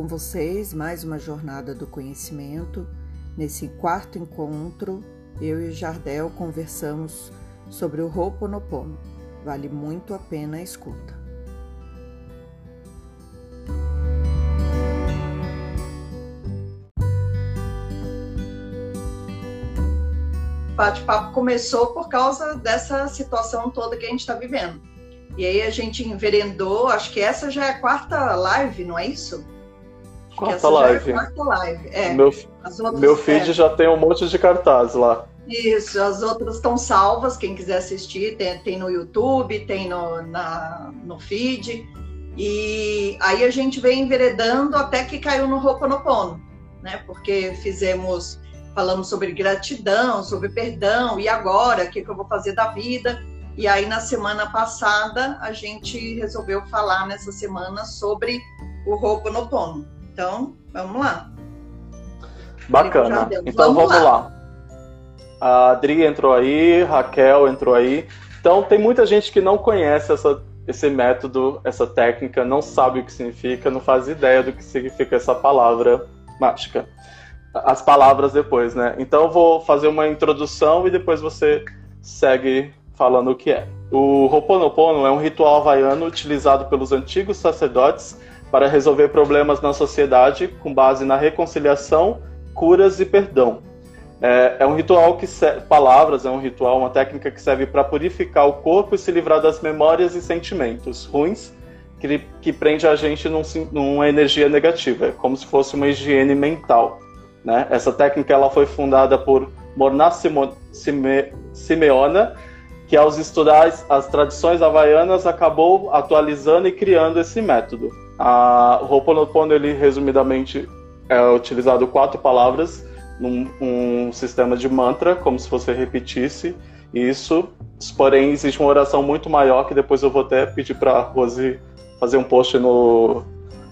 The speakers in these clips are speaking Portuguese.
com vocês mais uma jornada do conhecimento. Nesse quarto encontro, eu e o Jardel conversamos sobre o Ho'oponopono. Vale muito a pena a escuta. O bate-papo começou por causa dessa situação toda que a gente está vivendo. E aí a gente enverendou, acho que essa já é a quarta live, não é isso? Quarta live. É quarta live. É. Meu, meu feed é. já tem um monte de cartaz lá. Isso, as outras estão salvas, quem quiser assistir, tem, tem no YouTube, tem no, na, no feed. E aí a gente vem enveredando até que caiu no Ho'oponopono, né? Porque fizemos, falamos sobre gratidão, sobre perdão, e agora, o que, que eu vou fazer da vida? E aí na semana passada a gente resolveu falar nessa semana sobre o Ho'oponopono. Então, vamos lá. Bacana. Então vamos, vamos lá. lá. A Adri entrou aí, Raquel entrou aí. Então tem muita gente que não conhece essa, esse método, essa técnica, não sabe o que significa, não faz ideia do que significa essa palavra mágica. As palavras depois, né? Então eu vou fazer uma introdução e depois você segue falando o que é. O Ho'oponopono é um ritual havaiano utilizado pelos antigos sacerdotes para resolver problemas na sociedade com base na reconciliação, curas e perdão. É, é um ritual que palavras, é um ritual, uma técnica que serve para purificar o corpo e se livrar das memórias e sentimentos ruins que, que prende a gente num, numa energia negativa, é como se fosse uma higiene mental. Né? Essa técnica ela foi fundada por Morná Sime, Simeona, que ao estudar as tradições havaianas acabou atualizando e criando esse método. A Ho'oponopono, ele resumidamente é utilizado quatro palavras num um sistema de mantra, como se você repetisse isso. Porém, existe uma oração muito maior que depois eu vou até pedir para Rose fazer um post no,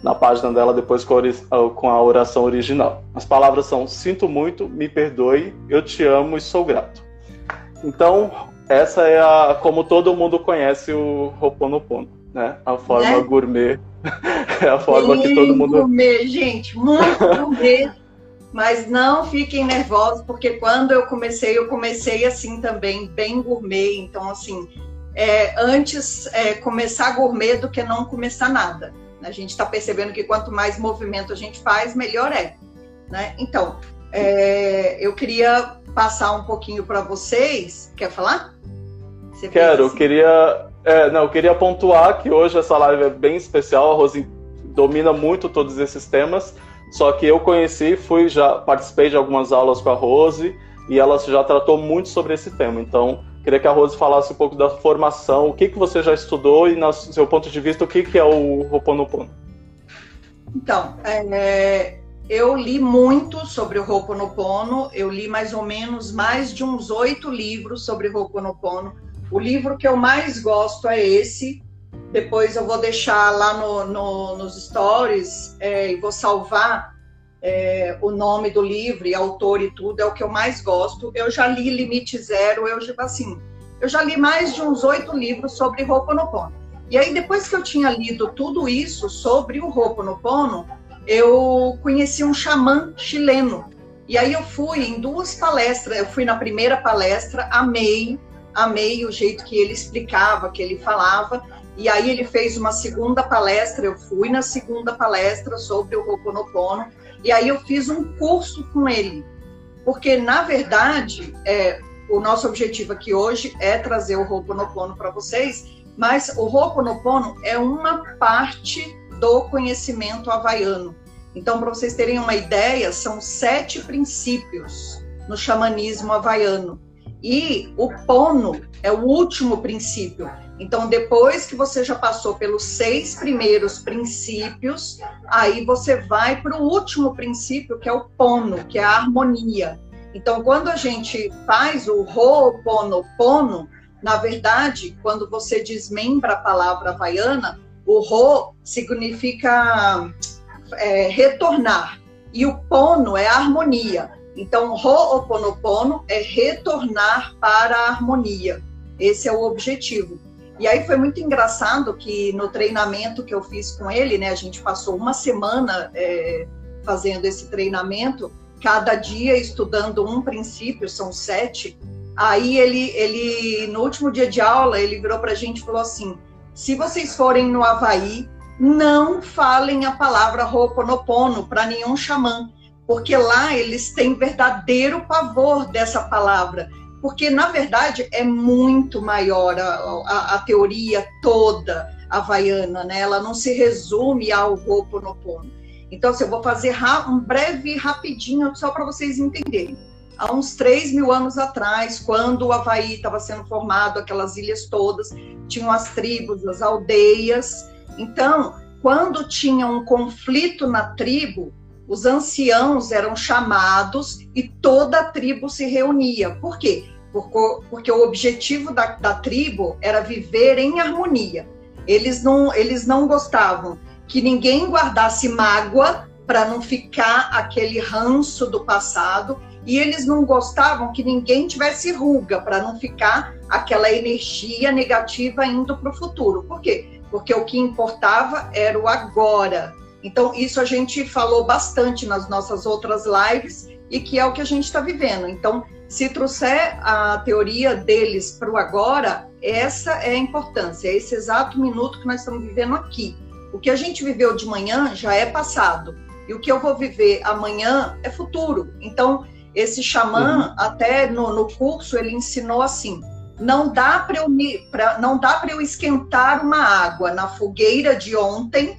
na página dela depois com a, com a oração original. As palavras são: Sinto muito, me perdoe, eu te amo e sou grato. Então, essa é a como todo mundo conhece o Ho'oponopono, né? A forma né? gourmet é a forma Bem que todo mundo. Gourmet, gente, muito gourmet. Mas não fiquem nervosos, porque quando eu comecei, eu comecei assim também, bem gourmet. Então, assim, é, antes é, começar gourmet do que não começar nada. A gente está percebendo que quanto mais movimento a gente faz, melhor é. Né? Então, é, eu queria passar um pouquinho para vocês. Quer falar? Você Quero, assim? eu queria é, não, eu queria pontuar que hoje essa live é bem especial, a Rose domina muito todos esses temas, só que eu conheci, fui já participei de algumas aulas com a Rose e ela já tratou muito sobre esse tema. Então, queria que a Rose falasse um pouco da formação, o que, que você já estudou e, no seu ponto de vista, o que, que é o Ho'oponopono. Então, é, eu li muito sobre o Ho'oponopono, eu li mais ou menos mais de uns oito livros sobre o Ho'oponopono, o livro que eu mais gosto é esse. Depois eu vou deixar lá no, no, nos stories é, e vou salvar é, o nome do livro e autor e tudo. É o que eu mais gosto. Eu já li Limite Zero. Eu assim, eu já li mais de uns oito livros sobre Ho'oponopono. E aí depois que eu tinha lido tudo isso sobre o Ho'oponopono, eu conheci um xamã chileno. E aí eu fui em duas palestras. Eu fui na primeira palestra, amei amei o jeito que ele explicava, que ele falava. E aí ele fez uma segunda palestra, eu fui na segunda palestra sobre o Ho'oponopono, e aí eu fiz um curso com ele. Porque, na verdade, é, o nosso objetivo aqui hoje é trazer o Ho'oponopono para vocês, mas o Ho'oponopono é uma parte do conhecimento havaiano. Então, para vocês terem uma ideia, são sete princípios no xamanismo havaiano. E o pono é o último princípio. Então, depois que você já passou pelos seis primeiros princípios, aí você vai para o último princípio, que é o pono, que é a harmonia. Então, quando a gente faz o Ho'oponopono, na verdade, quando você desmembra a palavra havaiana, o Ho significa é, retornar e o pono é harmonia. Então, Ho'oponopono é retornar para a harmonia. Esse é o objetivo. E aí foi muito engraçado que no treinamento que eu fiz com ele, né, a gente passou uma semana é, fazendo esse treinamento, cada dia estudando um princípio, são sete. Aí ele, ele no último dia de aula, ele virou para a gente e falou assim: se vocês forem no Havaí, não falem a palavra Ho'oponopono para nenhum xamã, porque lá eles têm verdadeiro pavor dessa palavra porque na verdade é muito maior a, a, a teoria toda havaiana, né? Ela não se resume ao Ho'oponopono. Então, assim, eu vou fazer um breve, rapidinho, só para vocês entenderem. Há uns 3 mil anos atrás, quando o Havaí estava sendo formado, aquelas ilhas todas, tinham as tribos, as aldeias. Então, quando tinha um conflito na tribo, os anciãos eram chamados e toda a tribo se reunia. Por quê? Porque, porque o objetivo da, da tribo era viver em harmonia. Eles não, eles não gostavam que ninguém guardasse mágoa para não ficar aquele ranço do passado e eles não gostavam que ninguém tivesse ruga para não ficar aquela energia negativa indo para o futuro. Por quê? Porque o que importava era o agora. Então, isso a gente falou bastante nas nossas outras lives e que é o que a gente está vivendo. Então, se trouxer a teoria deles para o agora, essa é a importância, é esse exato minuto que nós estamos vivendo aqui. O que a gente viveu de manhã já é passado, e o que eu vou viver amanhã é futuro. Então, esse xamã, uhum. até no, no curso, ele ensinou assim: não dá para eu, não dá para eu esquentar uma água na fogueira de ontem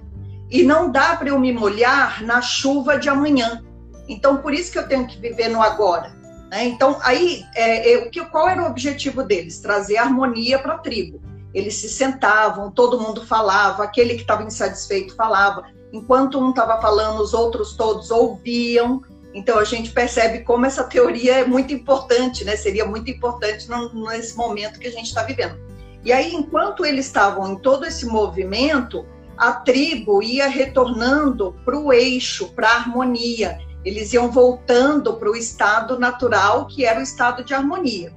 e não dá para eu me molhar na chuva de amanhã. Então, por isso que eu tenho que viver no agora. Né? Então, aí, é, é, que, qual era o objetivo deles? Trazer harmonia para a tribo. Eles se sentavam, todo mundo falava, aquele que estava insatisfeito falava. Enquanto um estava falando, os outros todos ouviam. Então, a gente percebe como essa teoria é muito importante, né? Seria muito importante nesse momento que a gente está vivendo. E aí, enquanto eles estavam em todo esse movimento, a tribo ia retornando para o eixo, para a harmonia. Eles iam voltando para o estado natural, que era o estado de harmonia.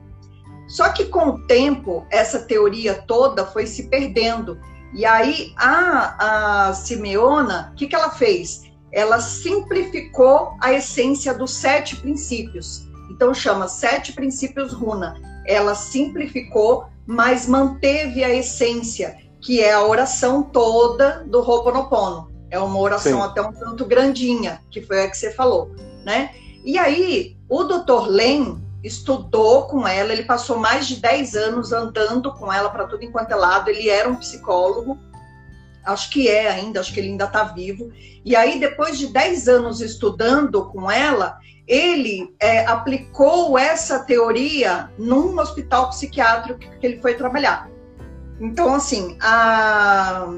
Só que com o tempo, essa teoria toda foi se perdendo. E aí a, a Simeona, o que, que ela fez? Ela simplificou a essência dos sete princípios. Então chama sete princípios runa. Ela simplificou, mas manteve a essência que é a oração toda do Ho'oponopono. É uma oração Sim. até um tanto grandinha, que foi a que você falou, né? E aí, o Dr. Len estudou com ela, ele passou mais de 10 anos andando com ela para tudo enquanto é lado, ele era um psicólogo, acho que é ainda, acho que ele ainda está vivo. E aí, depois de 10 anos estudando com ela, ele é, aplicou essa teoria num hospital psiquiátrico que ele foi trabalhar. Então, assim, a,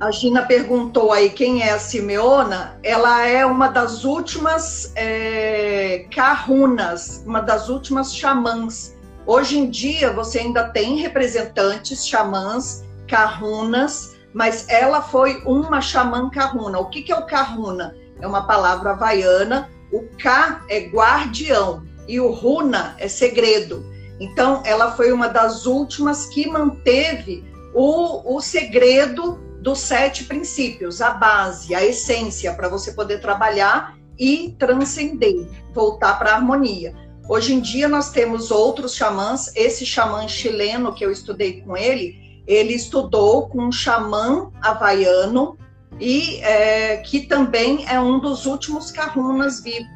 a Gina perguntou aí quem é a Simeona. Ela é uma das últimas é, kahunas, uma das últimas xamãs. Hoje em dia, você ainda tem representantes xamãs, kahunas, mas ela foi uma xamã kahuna. O que, que é o kahuna? É uma palavra havaiana. O Ka é guardião e o runa é segredo. Então, ela foi uma das últimas que manteve o, o segredo dos sete princípios, a base, a essência, para você poder trabalhar e transcender, voltar para a harmonia. Hoje em dia, nós temos outros xamãs. Esse xamã chileno que eu estudei com ele, ele estudou com um xamã havaiano e é, que também é um dos últimos kahunas vivos.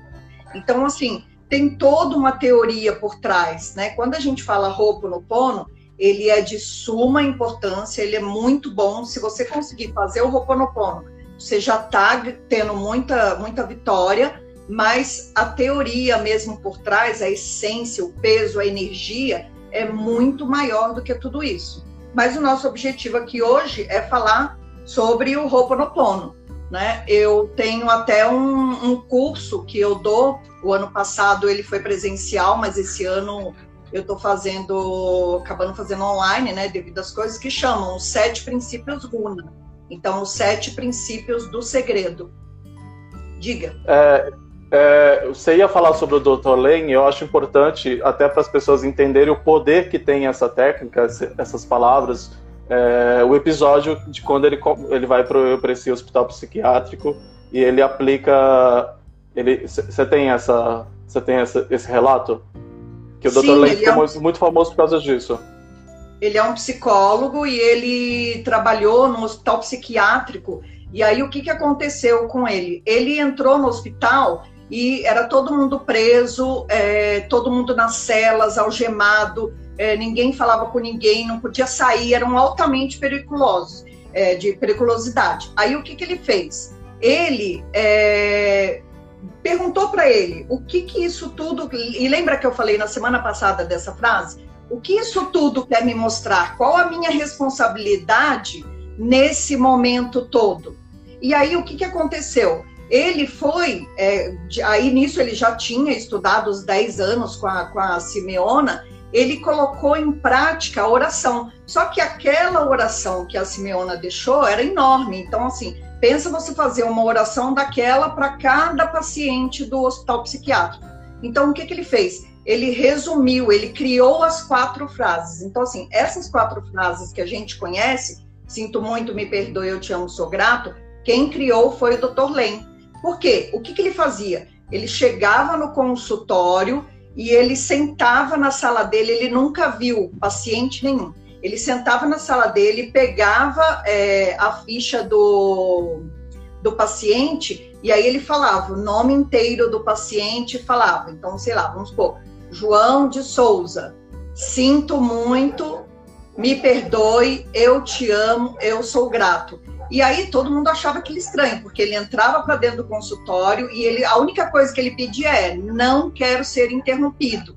Então, assim, tem toda uma teoria por trás, né? Quando a gente fala Ho'oponopono, ele é de suma importância, ele é muito bom. Se você conseguir fazer o Ho'oponopono, você já está tendo muita, muita vitória, mas a teoria mesmo por trás, a essência, o peso, a energia, é muito maior do que tudo isso. Mas o nosso objetivo aqui hoje é falar sobre o Ho'oponopono. Né? Eu tenho até um, um curso que eu dou. O ano passado ele foi presencial, mas esse ano eu estou fazendo, acabando fazendo online, né? Devido às coisas que chamam os sete princípios Runa. Então, os sete princípios do segredo. Diga. É, é, você ia falar sobre o Dr. Lane, eu acho importante até para as pessoas entenderem o poder que tem essa técnica, essas palavras. É, o episódio de quando ele, ele vai para esse hospital psiquiátrico e ele aplica. Você tem essa. Você tem essa, esse relato? Que o Dr. Lane ficou é um... muito famoso por causa disso. Ele é um psicólogo e ele trabalhou no hospital psiquiátrico. E aí o que, que aconteceu com ele? Ele entrou no hospital e era todo mundo preso, é, todo mundo nas celas, algemado, é, ninguém falava com ninguém, não podia sair, eram altamente periculosos, é, de periculosidade. Aí o que, que ele fez? Ele é, perguntou para ele o que, que isso tudo. E lembra que eu falei na semana passada dessa frase? O que isso tudo quer me mostrar? Qual a minha responsabilidade nesse momento todo? E aí o que, que aconteceu? Ele foi, é, aí nisso ele já tinha estudado os 10 anos com a, com a Simeona, ele colocou em prática a oração. Só que aquela oração que a Simeona deixou era enorme. Então, assim, pensa você fazer uma oração daquela para cada paciente do hospital psiquiátrico. Então, o que, que ele fez? Ele resumiu, ele criou as quatro frases. Então, assim, essas quatro frases que a gente conhece, sinto muito, me perdoe, eu te amo, sou grato, quem criou foi o Dr. Len. Por quê? O que, que ele fazia? Ele chegava no consultório e ele sentava na sala dele, ele nunca viu paciente nenhum. Ele sentava na sala dele, pegava é, a ficha do, do paciente e aí ele falava o nome inteiro do paciente, falava, então, sei lá, vamos supor, João de Souza, sinto muito, me perdoe, eu te amo, eu sou grato. E aí todo mundo achava aquilo estranho, porque ele entrava para dentro do consultório e ele, a única coisa que ele pedia é: não quero ser interrompido.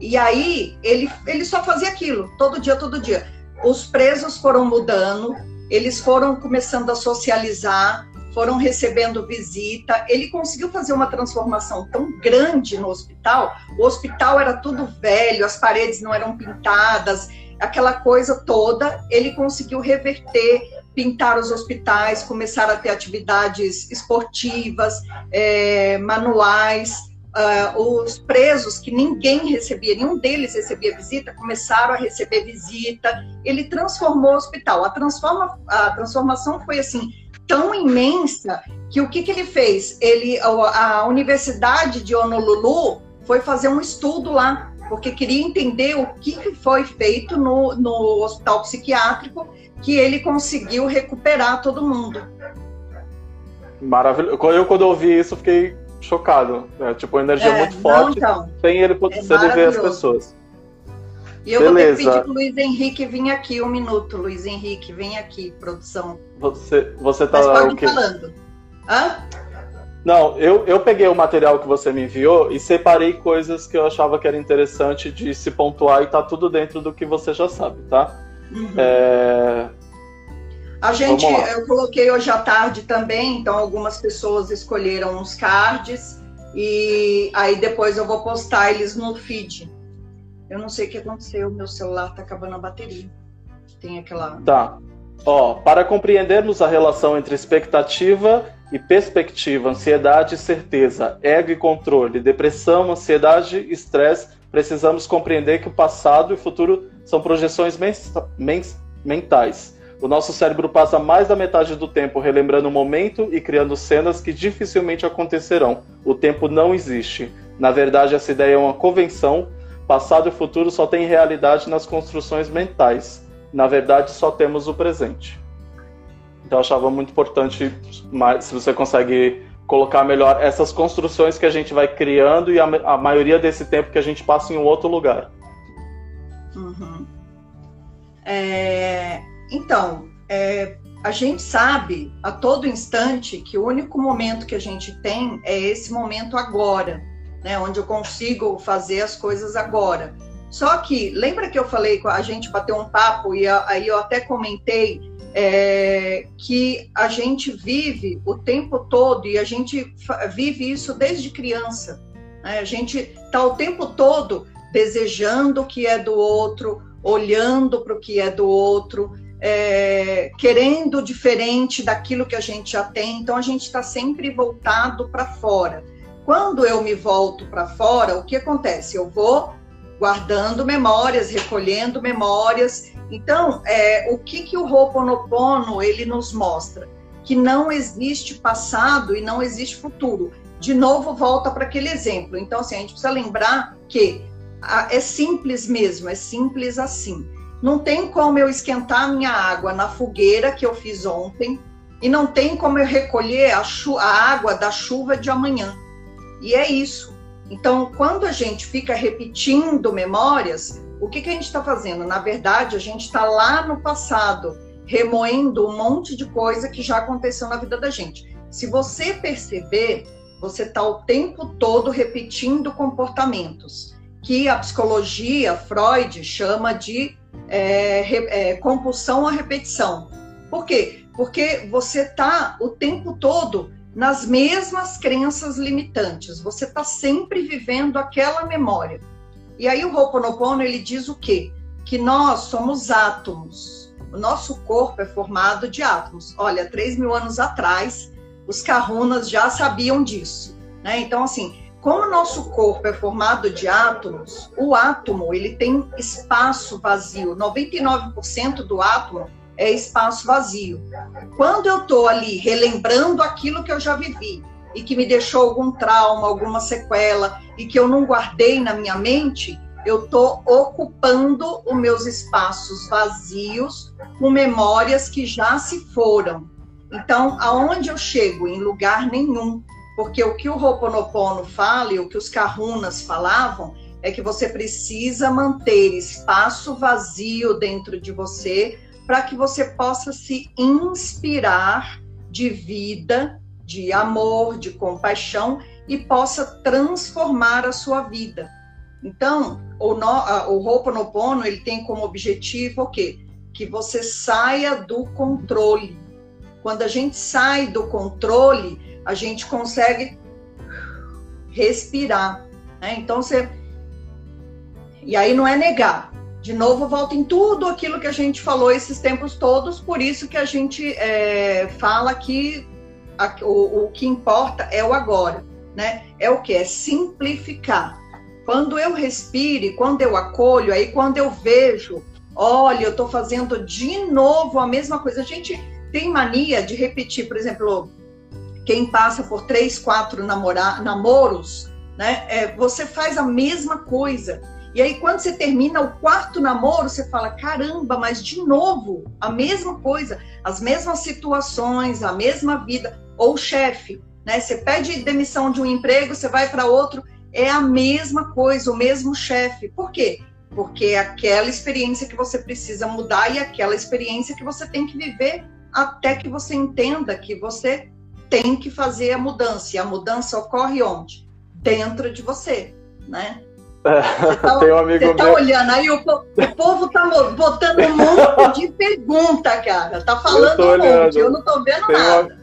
E aí ele, ele só fazia aquilo, todo dia, todo dia. Os presos foram mudando, eles foram começando a socializar, foram recebendo visita. Ele conseguiu fazer uma transformação tão grande no hospital. O hospital era tudo velho, as paredes não eram pintadas, aquela coisa toda. Ele conseguiu reverter pintar os hospitais, começar a ter atividades esportivas, é, manuais. Uh, os presos que ninguém recebia, nenhum deles recebia visita, começaram a receber visita. Ele transformou o hospital. A, transforma, a transformação foi assim tão imensa que o que, que ele fez? Ele, a, a Universidade de Honolulu foi fazer um estudo lá porque queria entender o que foi feito no, no hospital psiquiátrico que ele conseguiu recuperar todo mundo. Maravilhoso. Eu, quando ouvi isso, fiquei chocado. É, tipo, uma energia é, muito forte não, então, sem ele poder é ver as pessoas. E eu Beleza. vou ter que pedir pro Luiz Henrique vir aqui um minuto. Luiz Henrique, vem aqui, produção. Você, você tá Mas pode falando. Hã? Não, eu, eu peguei o material que você me enviou e separei coisas que eu achava que era interessante de se pontuar e tá tudo dentro do que você já sabe, tá? Uhum. É... A gente, eu coloquei hoje à tarde também, então algumas pessoas escolheram uns cards e aí depois eu vou postar eles no feed. Eu não sei o que aconteceu, meu celular tá acabando a bateria. Tem aquela. Tá. Ó, para compreendermos a relação entre expectativa e perspectiva, ansiedade e certeza, ego e controle, depressão, ansiedade e estresse, precisamos compreender que o passado e o futuro são projeções mentais. O nosso cérebro passa mais da metade do tempo relembrando o momento e criando cenas que dificilmente acontecerão. O tempo não existe. Na verdade, essa ideia é uma convenção. Passado e futuro só tem realidade nas construções mentais. Na verdade, só temos o presente. Então eu achava muito importante, se você consegue colocar melhor essas construções que a gente vai criando e a, a maioria desse tempo que a gente passa em um outro lugar. Uhum. É, então, é, a gente sabe a todo instante que o único momento que a gente tem é esse momento agora, né, onde eu consigo fazer as coisas agora. Só que, lembra que eu falei, a gente bateu um papo e aí eu até comentei é, que a gente vive o tempo todo e a gente vive isso desde criança. Né? A gente está o tempo todo desejando o que é do outro, olhando para o que é do outro, é, querendo diferente daquilo que a gente já tem. Então a gente está sempre voltado para fora. quando eu me volto para fora, o que acontece? Eu vou guardando memórias, recolhendo memórias. Então, é, o que, que o Ho'oponopono ele nos mostra? Que não existe passado e não existe futuro. De novo, volta para aquele exemplo. Então, assim, a gente precisa lembrar que é simples mesmo, é simples assim. Não tem como eu esquentar minha água na fogueira que eu fiz ontem e não tem como eu recolher a, a água da chuva de amanhã. E é isso. Então, quando a gente fica repetindo memórias, o que, que a gente está fazendo? Na verdade, a gente está lá no passado, remoendo um monte de coisa que já aconteceu na vida da gente. Se você perceber, você está o tempo todo repetindo comportamentos que a psicologia, Freud, chama de é, é, compulsão à repetição. Por quê? Porque você está o tempo todo nas mesmas crenças limitantes. Você está sempre vivendo aquela memória. E aí o Ho'oponopono, ele diz o quê? Que nós somos átomos. O nosso corpo é formado de átomos. Olha, 3 mil anos atrás, os kahunas já sabiam disso. Né? Então, assim, como o nosso corpo é formado de átomos, o átomo ele tem espaço vazio. 99% do átomo é espaço vazio. Quando eu estou ali relembrando aquilo que eu já vivi e que me deixou algum trauma, alguma sequela e que eu não guardei na minha mente, eu estou ocupando os meus espaços vazios com memórias que já se foram. Então, aonde eu chego? Em lugar nenhum. Porque o que o Ho'oponopono fala e o que os Kahunas falavam é que você precisa manter espaço vazio dentro de você para que você possa se inspirar de vida, de amor, de compaixão e possa transformar a sua vida. Então, o, no, o Ho'oponopono, ele tem como objetivo o quê? Que você saia do controle. Quando a gente sai do controle, a gente consegue respirar. Né? Então, você. E aí não é negar, de novo, volta em tudo aquilo que a gente falou esses tempos todos, por isso que a gente é, fala que a, o, o que importa é o agora, né? É o que? É simplificar. Quando eu respire, quando eu acolho, aí quando eu vejo, olha, eu estou fazendo de novo a mesma coisa. A gente tem mania de repetir, por exemplo, quem passa por três, quatro namora, namoros, né? É, você faz a mesma coisa. E aí, quando você termina o quarto namoro, você fala: caramba, mas de novo, a mesma coisa, as mesmas situações, a mesma vida. Ou chefe, né? Você pede demissão de um emprego, você vai para outro, é a mesma coisa, o mesmo chefe. Por quê? Porque é aquela experiência que você precisa mudar e aquela experiência que você tem que viver até que você entenda que você tem que fazer a mudança. E a mudança ocorre onde? Dentro de você, né? É, tá, tem um amigo você tá meu... olhando aí, o, o povo tá botando um monte de pergunta, cara. Tá falando um monte, eu não tô vendo tem nada.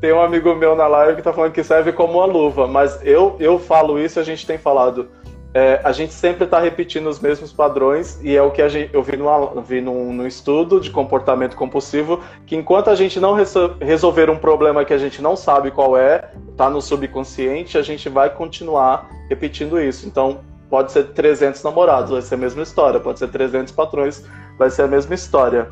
tem um amigo meu na live que tá falando que serve como uma luva, mas eu, eu falo isso, a gente tem falado. É, a gente sempre está repetindo os mesmos padrões e é o que a gente, eu vi, numa, vi num, num, estudo de comportamento compulsivo que enquanto a gente não resolver um problema que a gente não sabe qual é, está no subconsciente, a gente vai continuar repetindo isso. Então, Pode ser 300 namorados, vai ser a mesma história. Pode ser 300 patrões, vai ser a mesma história.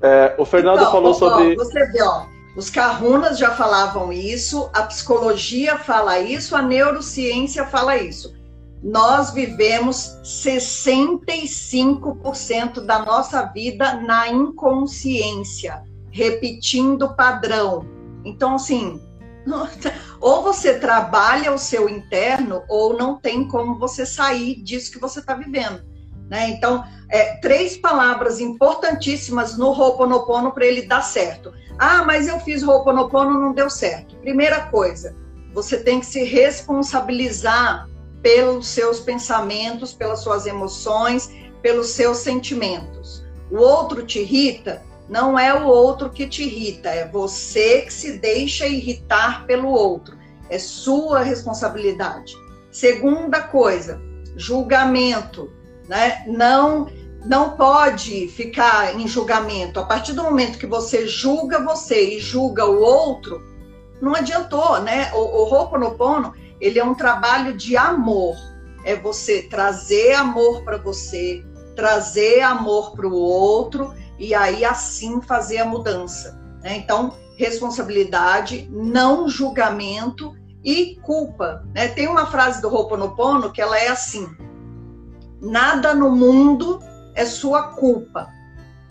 É, o Fernando então, falou ó, sobre. Você vê, ó, os Kahunas já falavam isso, a psicologia fala isso, a neurociência fala isso. Nós vivemos 65% da nossa vida na inconsciência, repetindo padrão. Então, assim, ou você trabalha o seu interno, ou não tem como você sair disso que você está vivendo. Né? Então, é, três palavras importantíssimas no Ho'oponopono para ele dar certo. Ah, mas eu fiz Ho'oponopono, não deu certo. Primeira coisa, você tem que se responsabilizar pelos seus pensamentos, pelas suas emoções, pelos seus sentimentos. O outro te irrita, não é o outro que te irrita, é você que se deixa irritar pelo outro. É sua responsabilidade. Segunda coisa, julgamento, né? Não não pode ficar em julgamento. A partir do momento que você julga você e julga o outro, não adiantou, né? O, o Ho'oponopono, ele é um trabalho de amor. É você trazer amor para você, trazer amor para o outro e aí assim fazer a mudança. Né? Então, responsabilidade, não julgamento e culpa. Né? Tem uma frase do Ho'oponopono que ela é assim: nada no mundo é sua culpa,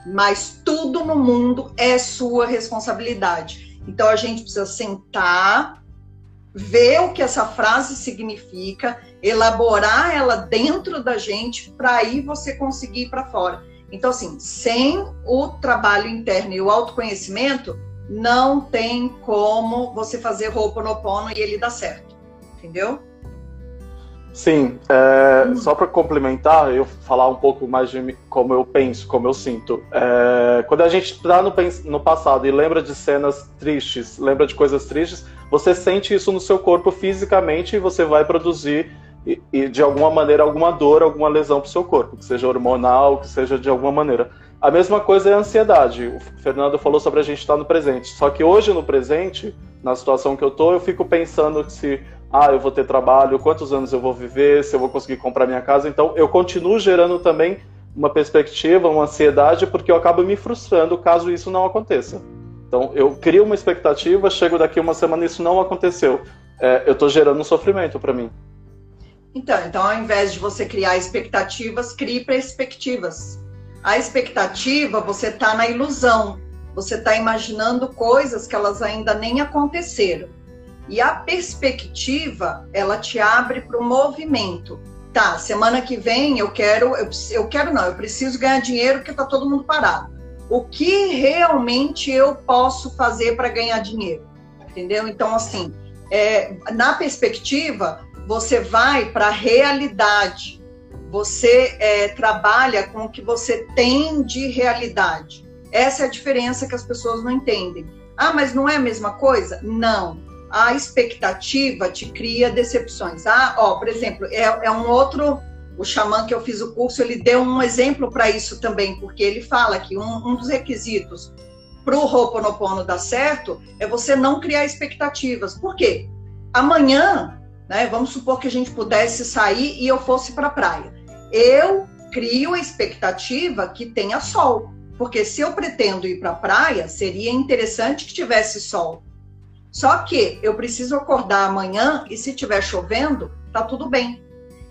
mas tudo no mundo é sua responsabilidade. Então a gente precisa sentar, ver o que essa frase significa, elaborar ela dentro da gente para aí você conseguir ir para fora. Então assim, sem o trabalho interno e o autoconhecimento, não tem como você fazer Ho'oponopono e ele dar certo. Entendeu? Sim, é, hum. só para complementar, eu falar um pouco mais de como eu penso, como eu sinto. É, quando a gente está no, no, passado e lembra de cenas tristes, lembra de coisas tristes, você sente isso no seu corpo fisicamente e você vai produzir e, e de alguma maneira alguma dor, alguma lesão para o seu corpo, que seja hormonal, que seja de alguma maneira. A mesma coisa é a ansiedade. O Fernando falou sobre a gente estar no presente. Só que hoje no presente, na situação que eu tô, eu fico pensando se ah, eu vou ter trabalho, quantos anos eu vou viver, se eu vou conseguir comprar minha casa. Então, eu continuo gerando também uma perspectiva, uma ansiedade, porque eu acabo me frustrando caso isso não aconteça. Então, eu crio uma expectativa, chego daqui uma semana e isso não aconteceu. É, eu estou gerando um sofrimento para mim. Então, então, ao invés de você criar expectativas, crie perspectivas. A expectativa, você está na ilusão, você está imaginando coisas que elas ainda nem aconteceram. E a perspectiva, ela te abre para o movimento. Tá, semana que vem eu quero, eu, eu quero não, eu preciso ganhar dinheiro porque está todo mundo parado. O que realmente eu posso fazer para ganhar dinheiro? Entendeu? Então, assim, é, na perspectiva, você vai para a realidade você é, trabalha com o que você tem de realidade. Essa é a diferença que as pessoas não entendem. Ah, mas não é a mesma coisa? Não. A expectativa te cria decepções. Ah, ó, por exemplo, é, é um outro. O xamã que eu fiz o curso, ele deu um exemplo para isso também, porque ele fala que um, um dos requisitos para o Ho'oponopono dar certo é você não criar expectativas. Por quê? Amanhã, né, vamos supor que a gente pudesse sair e eu fosse para a praia eu crio a expectativa que tenha sol. Porque se eu pretendo ir para a praia, seria interessante que tivesse sol. Só que eu preciso acordar amanhã e se estiver chovendo, tá tudo bem.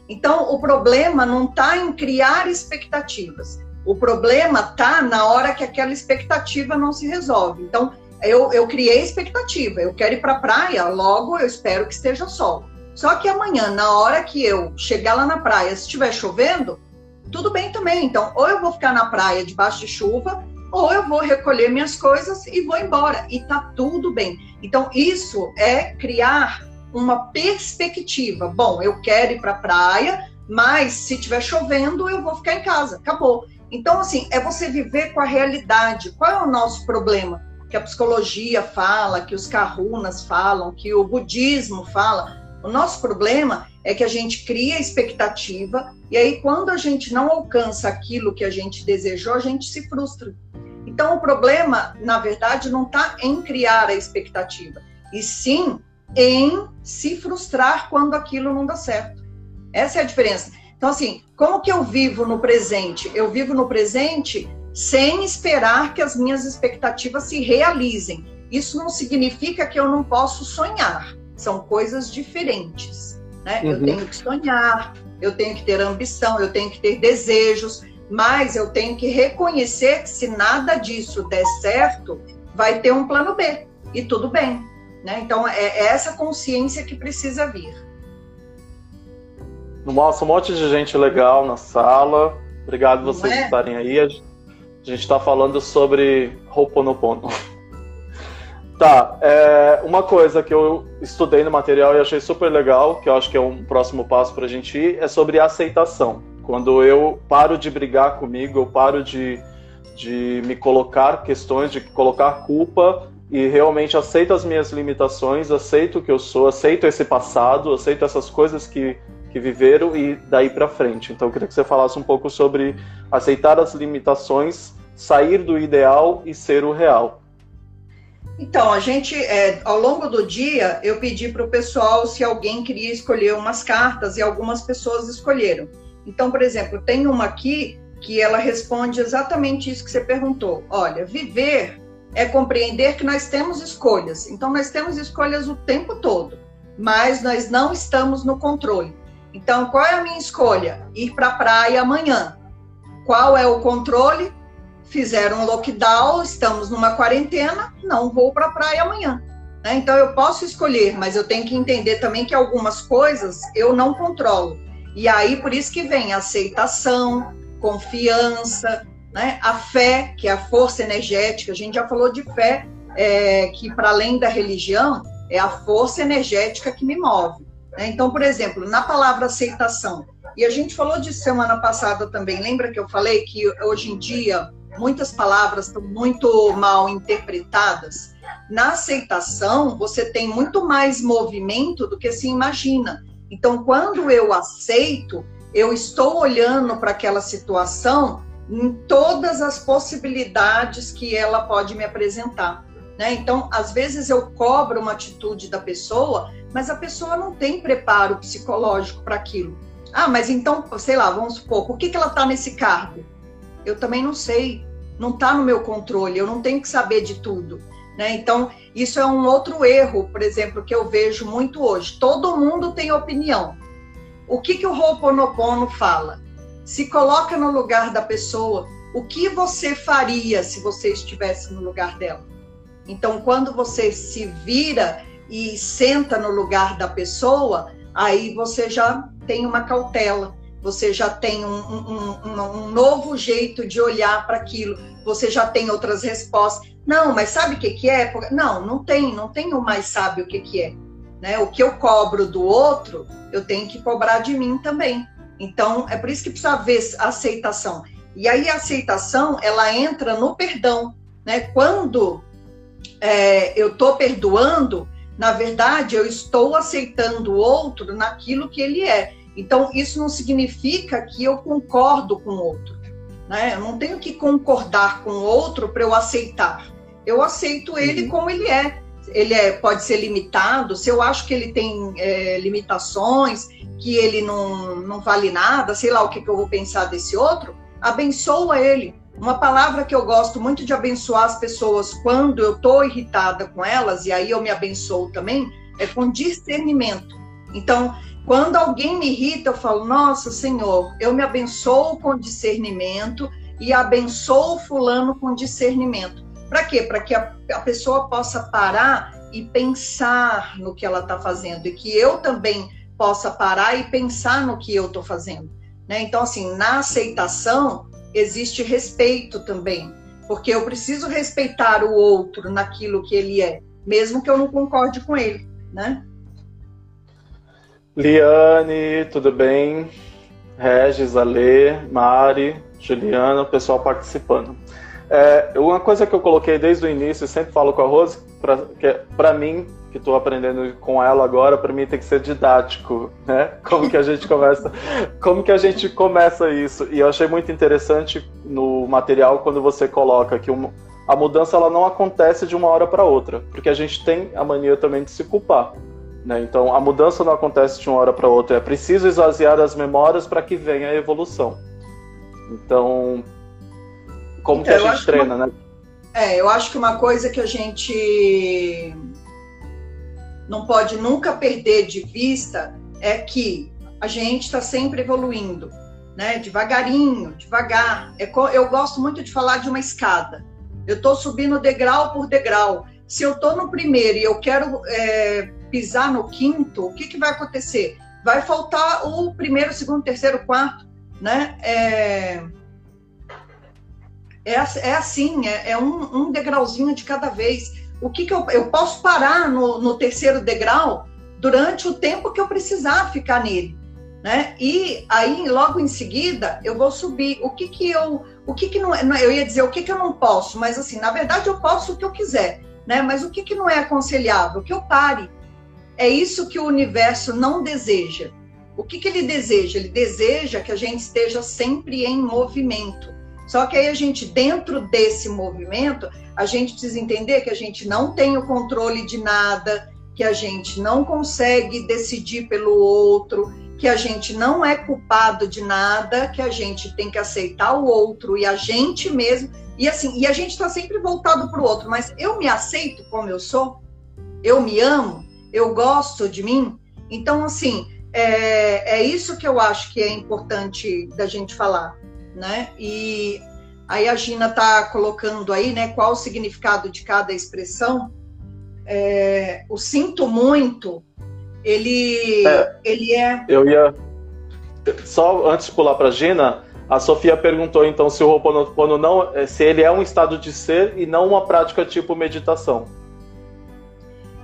Então, o problema não está em criar expectativas. O problema tá na hora que aquela expectativa não se resolve. Então, eu, eu criei expectativa. Eu quero ir para a praia, logo eu espero que esteja sol. Só que amanhã, na hora que eu chegar lá na praia, se estiver chovendo, tudo bem também. Então, ou eu vou ficar na praia debaixo de chuva, ou eu vou recolher minhas coisas e vou embora. E tá tudo bem. Então, isso é criar uma perspectiva. Bom, eu quero ir para a praia, mas se estiver chovendo, eu vou ficar em casa. Acabou. Então, assim, é você viver com a realidade. Qual é o nosso problema? Que a psicologia fala, que os kahunas falam, que o budismo fala. O nosso problema é que a gente cria expectativa e aí quando a gente não alcança aquilo que a gente desejou, a gente se frustra. Então o problema, na verdade, não está em criar a expectativa, e sim em se frustrar quando aquilo não dá certo. Essa é a diferença. Então assim, como que eu vivo no presente? Eu vivo no presente sem esperar que as minhas expectativas se realizem. Isso não significa que eu não posso sonhar. São coisas diferentes. Né? Uhum. Eu tenho que sonhar, eu tenho que ter ambição, eu tenho que ter desejos, mas eu tenho que reconhecer que se nada disso der certo, vai ter um plano B e tudo bem. Né? Então é, é essa consciência que precisa vir. Nossa, um monte de gente legal na sala. Obrigado vocês é? estarem aí. A gente está falando sobre Ho'oponopono. Tá, é, uma coisa que eu estudei no material e achei super legal, que eu acho que é um próximo passo para a gente ir, é sobre aceitação. Quando eu paro de brigar comigo, eu paro de, de me colocar questões, de colocar culpa e realmente aceito as minhas limitações, aceito o que eu sou, aceito esse passado, aceito essas coisas que, que viveram e daí para frente. Então eu queria que você falasse um pouco sobre aceitar as limitações, sair do ideal e ser o real. Então, a gente, é, ao longo do dia, eu pedi para o pessoal se alguém queria escolher umas cartas e algumas pessoas escolheram. Então, por exemplo, tem uma aqui que ela responde exatamente isso que você perguntou. Olha, viver é compreender que nós temos escolhas. Então, nós temos escolhas o tempo todo, mas nós não estamos no controle. Então, qual é a minha escolha? Ir para a praia amanhã. Qual é o controle? fizeram um lockdown, estamos numa quarentena, não vou para a praia amanhã. Né? Então eu posso escolher, mas eu tenho que entender também que algumas coisas eu não controlo. E aí por isso que vem aceitação, confiança, né? a fé, que é a força energética. A gente já falou de fé, é, que para além da religião, é a força energética que me move. Né? Então, por exemplo, na palavra aceitação, e a gente falou de semana passada também, lembra que eu falei que hoje em dia muitas palavras estão muito mal interpretadas. Na aceitação, você tem muito mais movimento do que se imagina. Então, quando eu aceito, eu estou olhando para aquela situação em todas as possibilidades que ela pode me apresentar. Né? Então, às vezes eu cobro uma atitude da pessoa, mas a pessoa não tem preparo psicológico para aquilo. Ah, mas então, sei lá, vamos supor, por que, que ela está nesse cargo? Eu também não sei não está no meu controle, eu não tenho que saber de tudo. Né? Então, isso é um outro erro, por exemplo, que eu vejo muito hoje. Todo mundo tem opinião. O que, que o Ho'oponopono fala? Se coloca no lugar da pessoa. O que você faria se você estivesse no lugar dela? Então, quando você se vira e senta no lugar da pessoa, aí você já tem uma cautela você já tem um, um, um, um novo jeito de olhar para aquilo, você já tem outras respostas. Não, mas sabe o que, que é? Não, não tem, não tenho mais sabe o que, que é. Né? O que eu cobro do outro, eu tenho que cobrar de mim também. Então, é por isso que precisa haver aceitação. E aí a aceitação, ela entra no perdão. Né? Quando é, eu estou perdoando, na verdade, eu estou aceitando o outro naquilo que ele é. Então, isso não significa que eu concordo com o outro. Né? Eu não tenho que concordar com o outro para eu aceitar. Eu aceito ele uhum. como ele é. Ele é, pode ser limitado, se eu acho que ele tem é, limitações, que ele não, não vale nada, sei lá o que, que eu vou pensar desse outro, abençoa ele. Uma palavra que eu gosto muito de abençoar as pessoas quando eu estou irritada com elas, e aí eu me abençoo também, é com discernimento. Então, quando alguém me irrita, eu falo: Nossa, Senhor, eu me abençoo com discernimento e abençoo Fulano com discernimento. Para quê? Para que a, a, pessoa possa parar e pensar no que ela está fazendo e que eu também possa parar e pensar no que eu estou fazendo. Né? Então, assim, na aceitação existe respeito também, porque eu preciso respeitar o outro naquilo que ele é, mesmo que eu não concorde com ele, né? Liane, tudo bem? Regis, Alê, Mari, Juliana, o pessoal participando. É, uma coisa que eu coloquei desde o início, e sempre falo com a Rose, para mim, que estou aprendendo com ela agora, para mim tem que ser didático, né? Como que a gente começa, como que a gente começa isso? E eu achei muito interessante no material quando você coloca que uma, a mudança ela não acontece de uma hora para outra, porque a gente tem a mania também de se culpar. Né? Então, a mudança não acontece de uma hora para outra. É preciso esvaziar as memórias para que venha a evolução. Então, como que a gente treina, uma... né? É, eu acho que uma coisa que a gente não pode nunca perder de vista é que a gente está sempre evoluindo, né? Devagarinho, devagar. É eu gosto muito de falar de uma escada. Eu estou subindo degrau por degrau. Se eu estou no primeiro e eu quero é, pisar no quinto, o que, que vai acontecer? Vai faltar o primeiro, segundo, terceiro, quarto, né? É, é, é assim, é, é um, um, degrauzinho de cada vez. O que, que eu, eu posso parar no, no terceiro degrau durante o tempo que eu precisar ficar nele, né? E aí, logo em seguida, eu vou subir. O que que eu, o que que não, é, eu ia dizer o que que eu não posso, mas assim, na verdade eu posso o que eu quiser, né? Mas o que que não é aconselhável? Que eu pare, é isso que o universo não deseja. O que, que ele deseja? Ele deseja que a gente esteja sempre em movimento. Só que aí a gente, dentro desse movimento, a gente precisa entender que a gente não tem o controle de nada, que a gente não consegue decidir pelo outro, que a gente não é culpado de nada, que a gente tem que aceitar o outro e a gente mesmo. E assim, e a gente está sempre voltado para o outro, mas eu me aceito como eu sou, eu me amo, eu gosto de mim. Então, assim, é, é isso que eu acho que é importante da gente falar, né? E aí a Gina está colocando aí, né, qual o significado de cada expressão. É, o sinto muito, ele é, ele é. Eu ia só antes de pular para Gina, a Sofia perguntou então se o Ho'oponopono não, se ele é um estado de ser e não uma prática tipo meditação.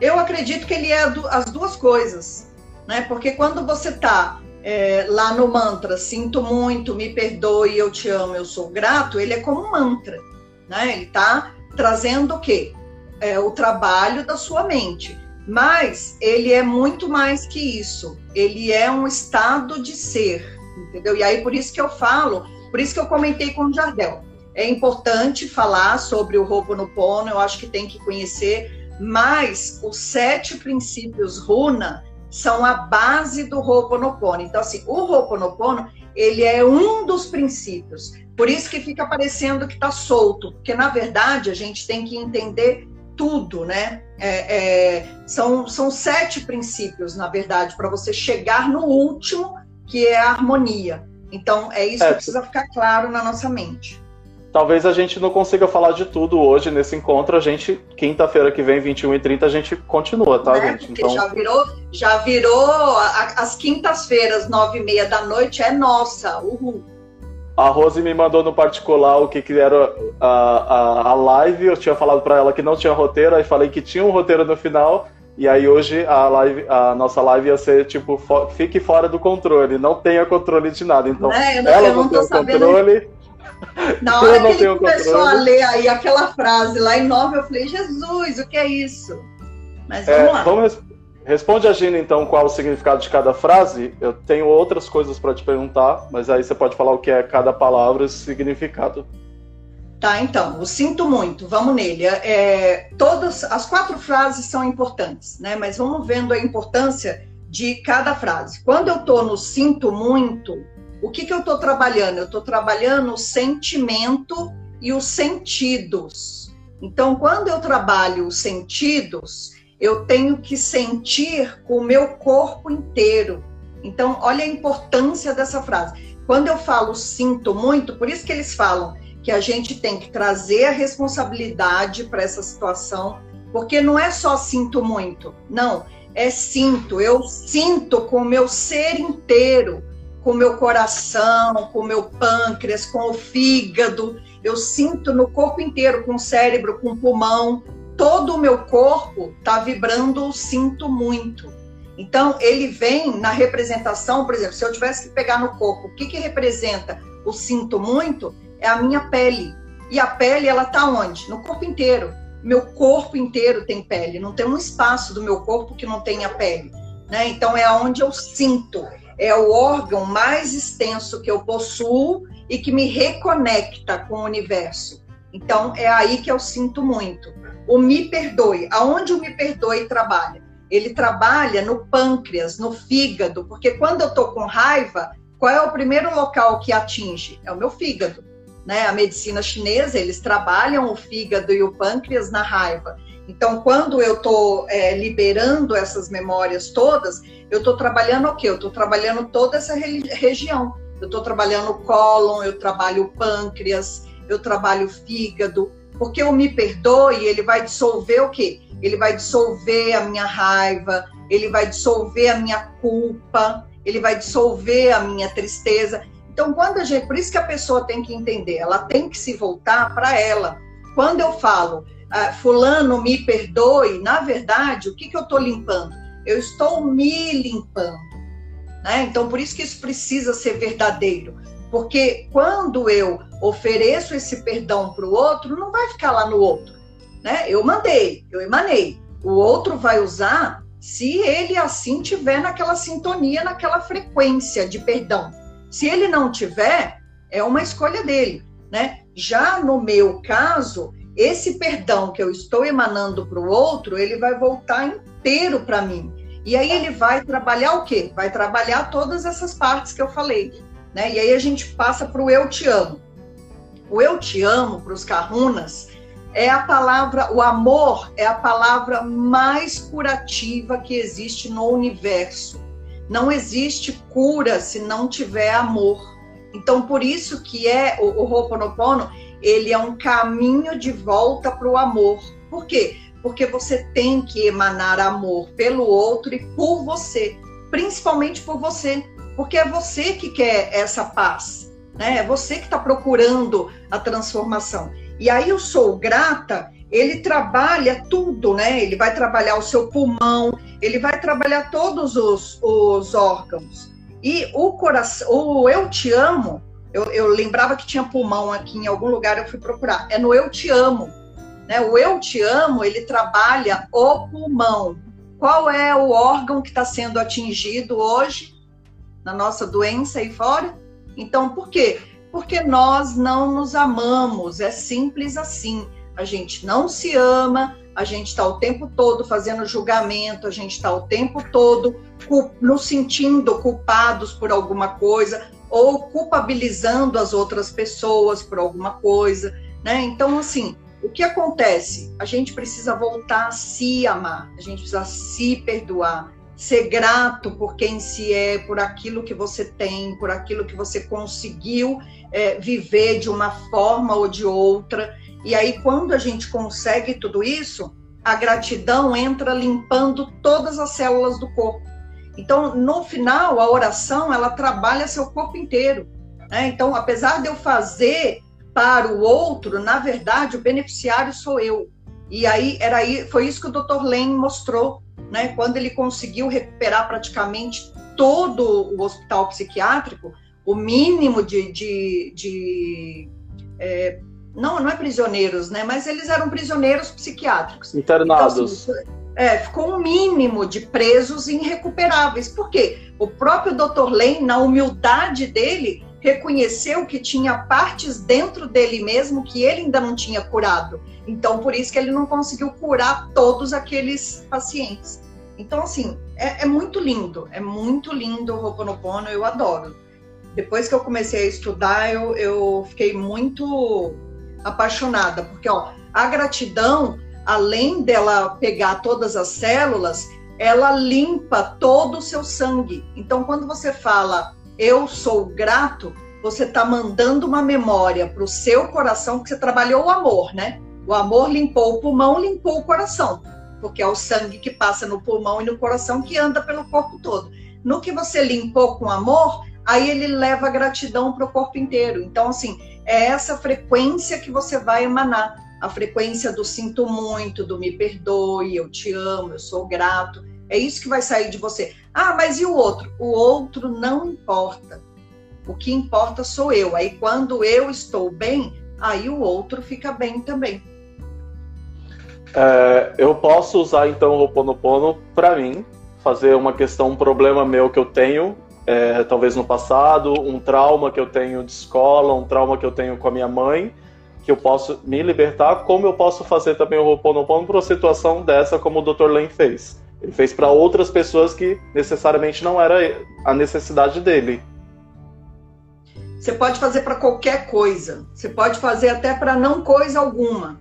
Eu acredito que ele é as duas coisas, né? Porque quando você está é, lá no mantra, sinto muito, me perdoe, eu te amo, eu sou grato, ele é como um mantra, né? Ele está trazendo o quê? É, o trabalho da sua mente. Mas ele é muito mais que isso. Ele é um estado de ser, entendeu? E aí por isso que eu falo, por isso que eu comentei com o Jardel. É importante falar sobre o Ho'oponopono, eu acho que tem que conhecer mas os sete princípios runa são a base do Ho'oponopono. Então, assim, o Ho'oponopono, ele é um dos princípios. Por isso que fica parecendo que está solto, porque, na verdade, a gente tem que entender tudo, né? É, é, são, são sete princípios, na verdade, para você chegar no último, que é a harmonia. Então, é isso é, que precisa ficar claro na nossa mente. Talvez a gente não consiga falar de tudo hoje nesse encontro. A gente, quinta-feira que vem, 21 e 30 a gente continua, tá, né? gente? Então... Já virou, já virou as quintas-feiras, nove e meia da noite, é nossa, uhul. A Rose me mandou no particular o que, que era a, a, a live. Eu tinha falado para ela que não tinha roteiro, aí falei que tinha um roteiro no final. E aí hoje a, live, a nossa live ia ser tipo, fique fora do controle, não tenha controle de nada. Então, é, não, ela não, não tem o controle. Na hora que ele começou controle. a ler aí aquela frase lá em nove, eu falei, Jesus, o que é isso? Mas vamos é, lá. Vamos, responde a Gina, então, qual o significado de cada frase. Eu tenho outras coisas para te perguntar, mas aí você pode falar o que é cada palavra e o significado. Tá, então, o sinto muito, vamos nele. É, todas as quatro frases são importantes, né? Mas vamos vendo a importância de cada frase. Quando eu tô no sinto muito, o que, que eu estou trabalhando? Eu estou trabalhando o sentimento e os sentidos. Então, quando eu trabalho os sentidos, eu tenho que sentir com o meu corpo inteiro. Então, olha a importância dessa frase. Quando eu falo sinto muito, por isso que eles falam que a gente tem que trazer a responsabilidade para essa situação, porque não é só sinto muito, não, é sinto, eu sinto com o meu ser inteiro com o meu coração, com o meu pâncreas, com o fígado. Eu sinto no corpo inteiro, com o cérebro, com o pulmão. Todo o meu corpo está vibrando, sinto muito. Então, ele vem na representação, por exemplo, se eu tivesse que pegar no corpo, o que, que representa o sinto muito? É a minha pele. E a pele, ela está onde? No corpo inteiro. Meu corpo inteiro tem pele. Não tem um espaço do meu corpo que não tenha pele. Né? Então, é onde eu sinto é o órgão mais extenso que eu possuo e que me reconecta com o universo. Então, é aí que eu sinto muito. O me perdoe. Aonde o me perdoe trabalha? Ele trabalha no pâncreas, no fígado, porque quando eu estou com raiva, qual é o primeiro local que atinge? É o meu fígado. Né? A medicina chinesa, eles trabalham o fígado e o pâncreas na raiva. Então, quando eu estou é, liberando essas memórias todas, eu estou trabalhando o quê? Eu estou trabalhando toda essa região. Eu estou trabalhando o cólon, eu trabalho o pâncreas, eu trabalho o fígado, porque o me perdoe, ele vai dissolver o quê? Ele vai dissolver a minha raiva, ele vai dissolver a minha culpa, ele vai dissolver a minha tristeza. Então, quando a gente, por isso que a pessoa tem que entender, ela tem que se voltar para ela. Quando eu falo, ah, fulano me perdoe, na verdade, o que, que eu estou limpando? Eu estou me limpando. Né? Então, por isso que isso precisa ser verdadeiro. Porque quando eu ofereço esse perdão para o outro, não vai ficar lá no outro. Né? Eu mandei, eu emanei. O outro vai usar se ele assim tiver naquela sintonia, naquela frequência de perdão. Se ele não tiver, é uma escolha dele. né? Já no meu caso, esse perdão que eu estou emanando para o outro, ele vai voltar inteiro para mim. E aí ele vai trabalhar o quê? Vai trabalhar todas essas partes que eu falei. Né? E aí a gente passa para o eu te amo. O eu te amo para os carrunas é a palavra, o amor é a palavra mais curativa que existe no universo. Não existe cura se não tiver amor. Então, por isso que é o, o Ho'oponopono, ele é um caminho de volta para o amor. Por quê? Porque você tem que emanar amor pelo outro e por você, principalmente por você, porque é você que quer essa paz, né? É você que está procurando a transformação. E aí eu sou grata, ele trabalha tudo, né? Ele vai trabalhar o seu pulmão, ele vai trabalhar todos os, os órgãos. E o coração, o eu te amo, eu, eu, lembrava que tinha pulmão aqui em algum lugar, eu fui procurar. É no eu te amo. Né? O eu te amo, ele trabalha o pulmão. Qual é o órgão que está sendo atingido hoje na nossa doença aí fora? Então, por quê? Porque nós não nos amamos. É simples assim. A gente não se ama, a gente está o tempo todo fazendo julgamento, a gente está o tempo todo nos sentindo culpados por alguma coisa ou culpabilizando as outras pessoas por alguma coisa, né? Então, assim, o que acontece? A gente precisa voltar a se amar, a gente precisa se perdoar, ser grato por quem se é, por aquilo que você tem, por aquilo que você conseguiu é, viver de uma forma ou de outra. E aí, quando a gente consegue tudo isso, a gratidão entra limpando todas as células do corpo. Então, no final, a oração ela trabalha seu corpo inteiro. Né? Então, apesar de eu fazer para o outro, na verdade, o beneficiário sou eu. E aí era aí, foi isso que o Dr. Len mostrou, né? Quando ele conseguiu recuperar praticamente todo o hospital psiquiátrico, o mínimo de, de, de é, não, não é prisioneiros, né? Mas eles eram prisioneiros psiquiátricos. Internados. Então, assim, é, ficou um mínimo de presos irrecuperáveis. Por quê? O próprio Dr. Lane, na humildade dele, reconheceu que tinha partes dentro dele mesmo que ele ainda não tinha curado. Então, por isso que ele não conseguiu curar todos aqueles pacientes. Então, assim, é, é muito lindo, é muito lindo o Ho'oponopono, eu adoro. Depois que eu comecei a estudar, eu, eu fiquei muito apaixonada, porque ó, a gratidão, além dela pegar todas as células, ela limpa todo o seu sangue. Então, quando você fala eu sou grato, você está mandando uma memória para o seu coração que você trabalhou o amor, né? O amor limpou o pulmão, limpou o coração, porque é o sangue que passa no pulmão e no coração que anda pelo corpo todo. No que você limpou com amor, aí ele leva gratidão para o corpo inteiro. Então, assim, é essa frequência que você vai emanar. A frequência do sinto muito, do me perdoe, eu te amo, eu sou grato. É isso que vai sair de você. Ah, mas e o outro? O outro não importa. O que importa sou eu. Aí quando eu estou bem, aí o outro fica bem também. É, eu posso usar então o Ho'oponopono para mim, fazer uma questão, um problema meu que eu tenho é, talvez no passado, um trauma que eu tenho de escola, um trauma que eu tenho com a minha mãe, que eu posso me libertar, como eu posso fazer também o Ho'oponopono para uma situação dessa como o Dr. Len fez. Ele fez para outras pessoas que necessariamente não era a necessidade dele. Você pode fazer para qualquer coisa. Você pode fazer até para não coisa alguma.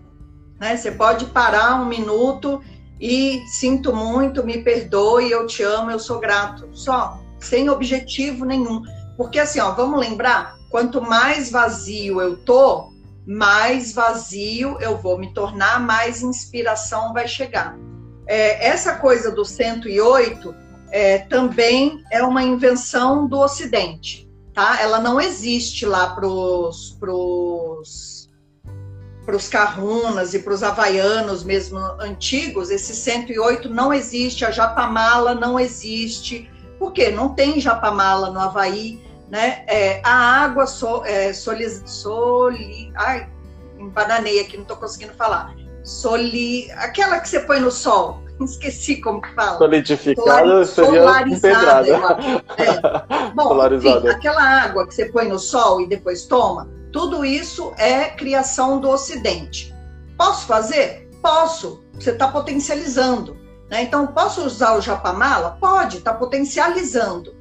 Né? Você pode parar um minuto e sinto muito, me perdoe, eu te amo, eu sou grato. Só sem objetivo nenhum. Porque assim, ó, vamos lembrar, quanto mais vazio eu tô, mais vazio eu vou me tornar, mais inspiração vai chegar. É, essa coisa do 108 é, também é uma invenção do Ocidente, tá? Ela não existe lá pros, pros, pros carrunas e pros havaianos mesmo antigos, esse 108 não existe, a japamala não existe, porque não tem japamala no Havaí, né? É, a água so, é, soli, soli, ai, embananei aqui, não estou conseguindo falar. Soli, aquela que você põe no sol, esqueci como que fala. Solidificada seria solarizada. É. Bom, enfim, aquela água que você põe no sol e depois toma, Tudo isso é criação do Ocidente. Posso fazer? Posso. Você está potencializando. Né? Então, posso usar o japamala? Pode, está potencializando.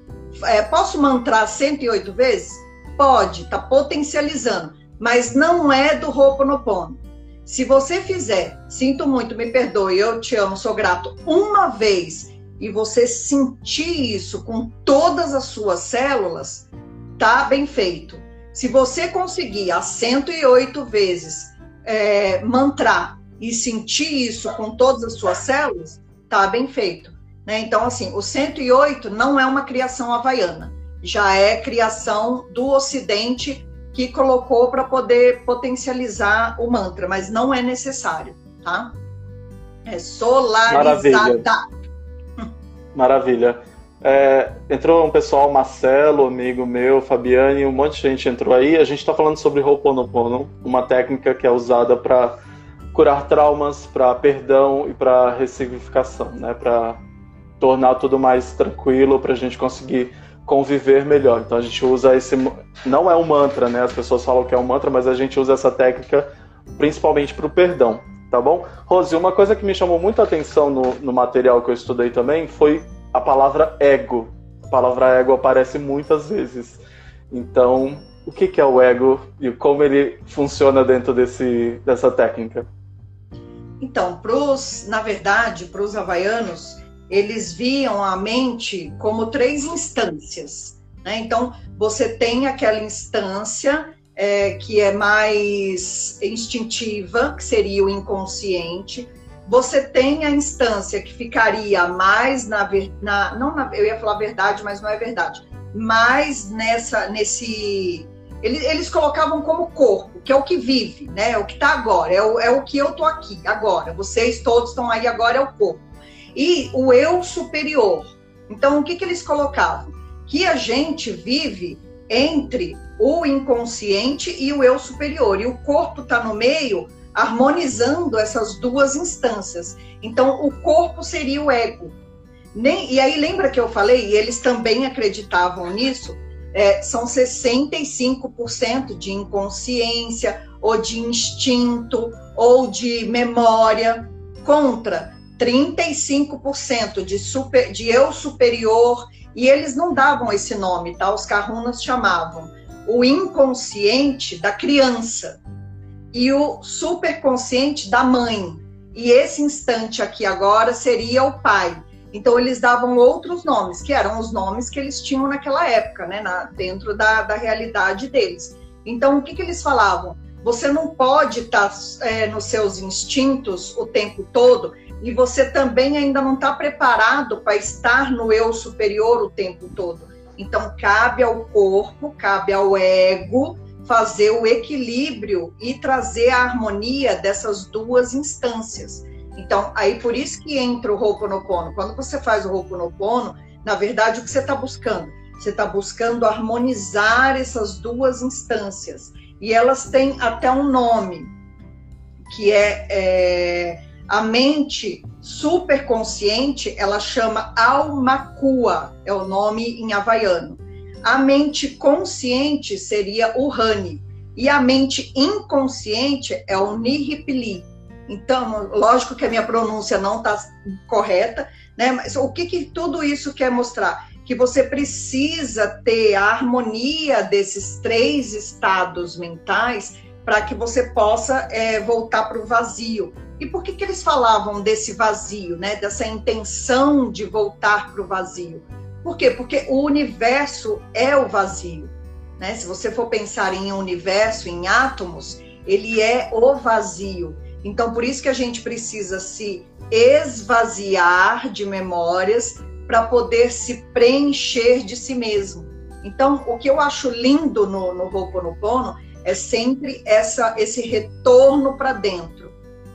É, posso mantrar 108 vezes? Pode, está potencializando. Mas não é do Ho'oponopono. Se você fizer, sinto muito, me perdoe, eu te amo, sou grato, uma vez e você sentir isso com todas as suas células, tá bem feito. Se você conseguir as 108 vezes é, mantrar e sentir isso com todas as suas células, tá bem feito. Né? Então, assim, o 108 não é uma criação havaiana, já é criação do Ocidente que colocou para poder potencializar o mantra, mas não é necessário, tá? É solarizada. Maravilha. Maravilha. É, entrou um pessoal, Marcelo, amigo meu, Fabiane, um monte de gente entrou aí. A gente está falando sobre Ho'oponopono, uma técnica que é usada para curar traumas, para perdão e para ressignificação, né? Para tornar tudo mais tranquilo, para a gente conseguir conviver melhor. Então a gente usa esse, não é um mantra, né? As pessoas falam que é um mantra, mas a gente usa essa técnica principalmente para o perdão, tá bom? Rose, uma coisa que me chamou muita atenção no, no material que eu estudei também foi a palavra ego. A palavra ego aparece muitas vezes. Então, o que, que é o ego e como ele funciona dentro desse, dessa técnica? Então, pros, na verdade, para os havaianos, eles viam a mente como três instâncias. Né? Então, você tem aquela instância é, que é mais instintiva, que seria o inconsciente, você tem a instância que ficaria mais na, na não na, eu ia falar verdade, mas não é verdade, mais nessa nesse eles, eles colocavam como corpo, que é o que vive, né? É o que está agora, é o, é o que eu tô aqui agora. Vocês todos estão aí agora é o corpo. E o eu superior. Então o que que eles colocavam? Que a gente vive entre o inconsciente e o eu superior. E o corpo está no meio harmonizando essas duas instâncias. Então, o corpo seria o ego. Nem, e aí, lembra que eu falei, e eles também acreditavam nisso, é, são 65% de inconsciência, ou de instinto, ou de memória, contra 35% de, super, de eu superior, e eles não davam esse nome, tá? Os carrunas chamavam o inconsciente da criança e o superconsciente da mãe. E esse instante aqui agora seria o pai. Então eles davam outros nomes, que eram os nomes que eles tinham naquela época, né, na, dentro da, da realidade deles. Então o que, que eles falavam? Você não pode estar tá, é, nos seus instintos o tempo todo e você também ainda não está preparado para estar no eu superior o tempo todo. Então cabe ao corpo, cabe ao ego fazer o equilíbrio e trazer a harmonia dessas duas instâncias. Então, aí por isso que entra o Ho'oponopono. Quando você faz o Ho'oponopono, na verdade, o que você está buscando? Você está buscando harmonizar essas duas instâncias. E elas têm até um nome, que é, é a mente superconsciente, ela chama Almakua, é o nome em havaiano. A mente consciente seria o Rani e a mente inconsciente é o Nihipili. Então, lógico que a minha pronúncia não está correta, né? Mas o que, que tudo isso quer mostrar? Que você precisa ter a harmonia desses três estados mentais para que você possa é, voltar para o vazio. E por que, que eles falavam desse vazio, né? Dessa intenção de voltar para o vazio? Por quê? Porque o universo é o vazio. Né? Se você for pensar em universo, em átomos, ele é o vazio. Então, por isso que a gente precisa se esvaziar de memórias para poder se preencher de si mesmo. Então, o que eu acho lindo no, no Ho'oponopono é sempre essa, esse retorno para dentro.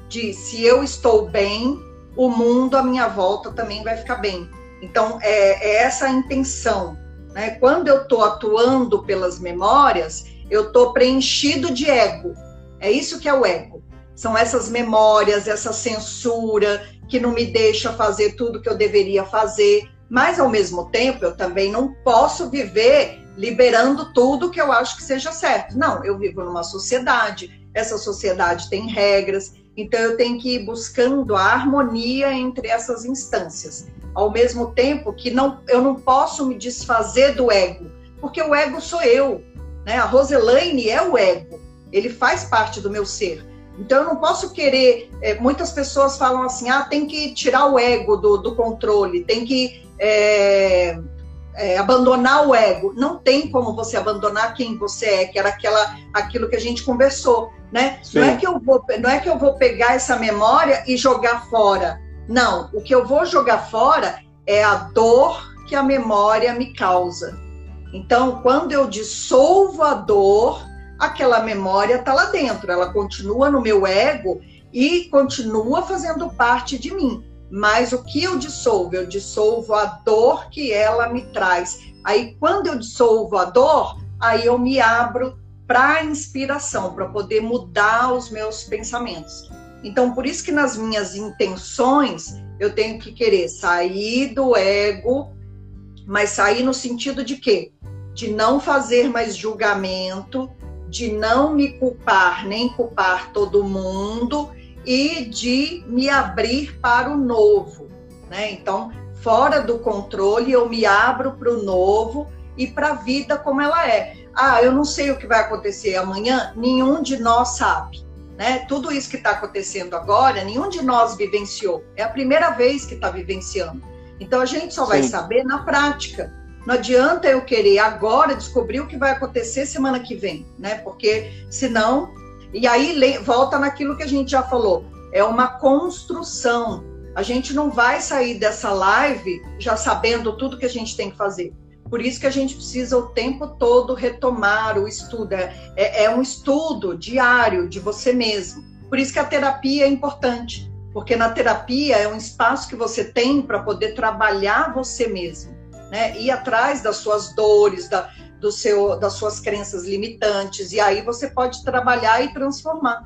De se eu estou bem, o mundo à minha volta também vai ficar bem. Então, é, é essa a intenção. Né? Quando eu estou atuando pelas memórias, eu estou preenchido de ego. É isso que é o ego. São essas memórias, essa censura que não me deixa fazer tudo que eu deveria fazer. Mas, ao mesmo tempo, eu também não posso viver liberando tudo que eu acho que seja certo. Não, eu vivo numa sociedade, essa sociedade tem regras, então eu tenho que ir buscando a harmonia entre essas instâncias. Ao mesmo tempo que não, eu não posso me desfazer do ego, porque o ego sou eu. Né? A Roselaine é o ego, ele faz parte do meu ser. Então, eu não posso querer. É, muitas pessoas falam assim: ah, tem que tirar o ego do, do controle, tem que é, é, abandonar o ego. Não tem como você abandonar quem você é, que era aquela, aquilo que a gente conversou. Né? Não, é que eu vou, não é que eu vou pegar essa memória e jogar fora. Não, o que eu vou jogar fora é a dor que a memória me causa. Então, quando eu dissolvo a dor, aquela memória está lá dentro, ela continua no meu ego e continua fazendo parte de mim. Mas o que eu dissolvo? Eu dissolvo a dor que ela me traz. Aí, quando eu dissolvo a dor, aí eu me abro para a inspiração, para poder mudar os meus pensamentos. Então, por isso que nas minhas intenções, eu tenho que querer sair do ego, mas sair no sentido de quê? De não fazer mais julgamento, de não me culpar nem culpar todo mundo e de me abrir para o novo, né? Então, fora do controle, eu me abro para o novo e para a vida como ela é. Ah, eu não sei o que vai acontecer amanhã, nenhum de nós sabe. Né? Tudo isso que está acontecendo agora, nenhum de nós vivenciou. É a primeira vez que está vivenciando. Então a gente só vai saber na prática. Não adianta eu querer agora descobrir o que vai acontecer semana que vem, né? Porque senão. E aí volta naquilo que a gente já falou. É uma construção. A gente não vai sair dessa live já sabendo tudo que a gente tem que fazer. Por isso que a gente precisa o tempo todo retomar o estudo. É, é, é um estudo diário de você mesmo. Por isso que a terapia é importante. Porque na terapia é um espaço que você tem para poder trabalhar você mesmo né? Ir atrás das suas dores, da, do seu, das suas crenças limitantes, e aí você pode trabalhar e transformar.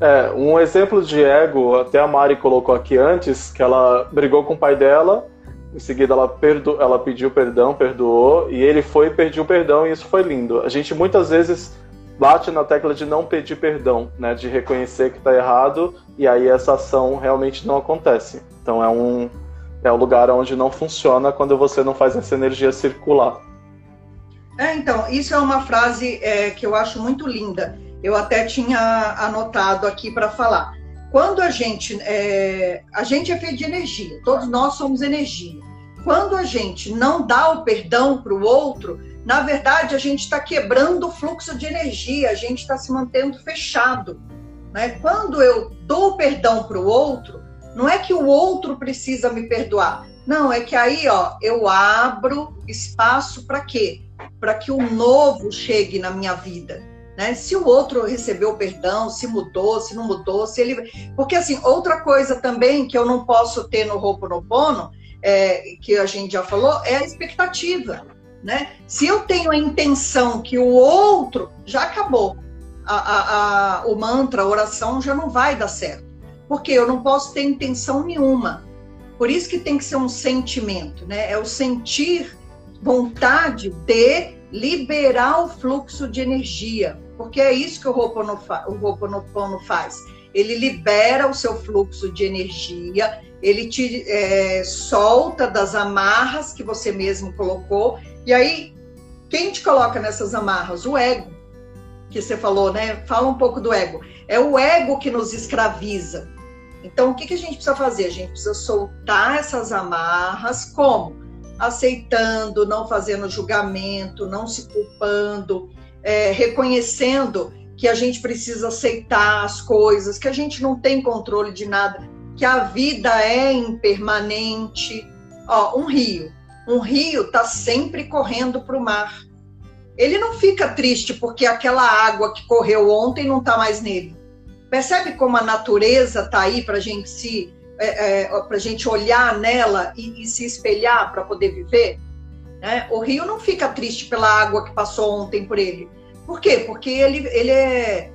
É, um exemplo de ego, até a Mari colocou aqui antes, que ela brigou com o pai dela, em seguida ela, perdo, ela pediu perdão, perdoou, e ele foi e pediu perdão, e isso foi lindo. A gente muitas vezes bate na tecla de não pedir perdão, né, de reconhecer que está errado, e aí essa ação realmente não acontece. Então é um, é o lugar onde não funciona quando você não faz essa energia circular. É, então, isso é uma frase é, que eu acho muito linda. Eu até tinha anotado aqui para falar. Quando a gente. É, a gente é feito de energia, todos nós somos energia. Quando a gente não dá o perdão para o outro, na verdade a gente está quebrando o fluxo de energia, a gente está se mantendo fechado. Né? Quando eu dou o perdão para o outro, não é que o outro precisa me perdoar. Não, é que aí, ó, eu abro espaço para quê? Para que o novo chegue na minha vida. Né? Se o outro recebeu perdão, se mudou, se não mudou, se ele. Porque, assim, outra coisa também que eu não posso ter no Ho'oponopono, é, que a gente já falou, é a expectativa. Né? Se eu tenho a intenção que o outro já acabou, a, a, a, o mantra, a oração já não vai dar certo porque eu não posso ter intenção nenhuma. Por isso que tem que ser um sentimento, né? É o sentir vontade de liberar o fluxo de energia, porque é isso que o Ho'oponopono faz. Ele libera o seu fluxo de energia, ele te é, solta das amarras que você mesmo colocou, e aí, quem te coloca nessas amarras? O ego, que você falou, né? Fala um pouco do ego. É o ego que nos escraviza. Então, o que, que a gente precisa fazer? A gente precisa soltar essas amarras, como? Aceitando, não fazendo julgamento, não se culpando, é, reconhecendo que a gente precisa aceitar as coisas, que a gente não tem controle de nada, que a vida é impermanente. Ó, um rio. Um rio está sempre correndo para o mar. Ele não fica triste porque aquela água que correu ontem não está mais nele. Percebe como a natureza está aí para a gente se é, é, para gente olhar nela e, e se espelhar para poder viver? Né? O rio não fica triste pela água que passou ontem por ele. Por quê? Porque ele, ele é,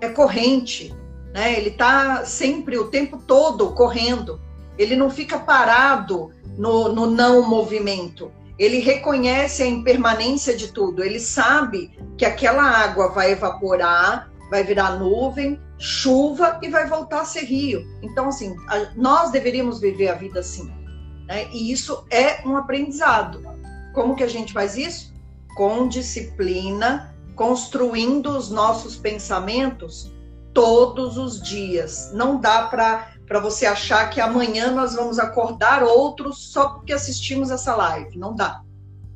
é corrente, né? ele está sempre, o tempo todo, correndo. Ele não fica parado no, no não movimento. Ele reconhece a impermanência de tudo. Ele sabe que aquela água vai evaporar, vai virar nuvem, chuva e vai voltar a ser rio. Então, assim, a, nós deveríamos viver a vida assim. Né? E isso é um aprendizado. Como que a gente faz isso? Com disciplina, construindo os nossos pensamentos todos os dias. Não dá para você achar que amanhã nós vamos acordar outros só porque assistimos essa live. Não dá.